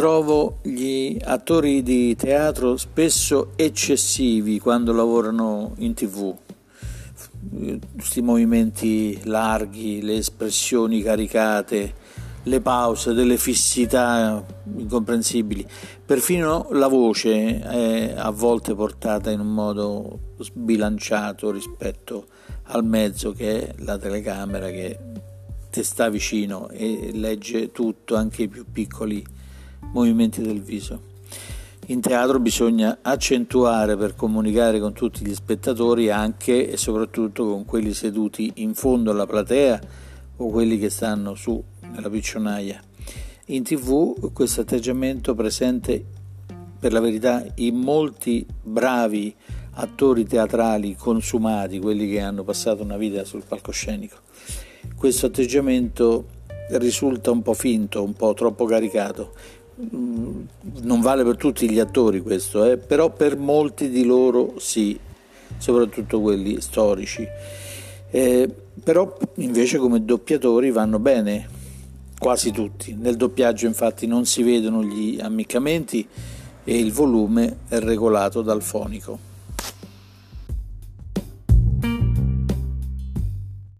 trovo gli attori di teatro spesso eccessivi quando lavorano in tv. Questi movimenti larghi, le espressioni caricate, le pause, delle fissità incomprensibili. Perfino la voce è a volte portata in un modo sbilanciato rispetto al mezzo che è la telecamera che ti sta vicino e legge tutto, anche i più piccoli movimenti del viso. In teatro bisogna accentuare per comunicare con tutti gli spettatori anche e soprattutto con quelli seduti in fondo alla platea o quelli che stanno su nella piccionaia. In tv questo atteggiamento presente per la verità in molti bravi attori teatrali consumati, quelli che hanno passato una vita sul palcoscenico. Questo atteggiamento risulta un po' finto, un po' troppo caricato. Mm, non vale per tutti gli attori questo, eh? però per molti di loro sì, soprattutto quelli storici. Eh, però invece come doppiatori vanno bene, quasi tutti. Nel doppiaggio infatti non si vedono gli ammiccamenti e il volume è regolato dal fonico.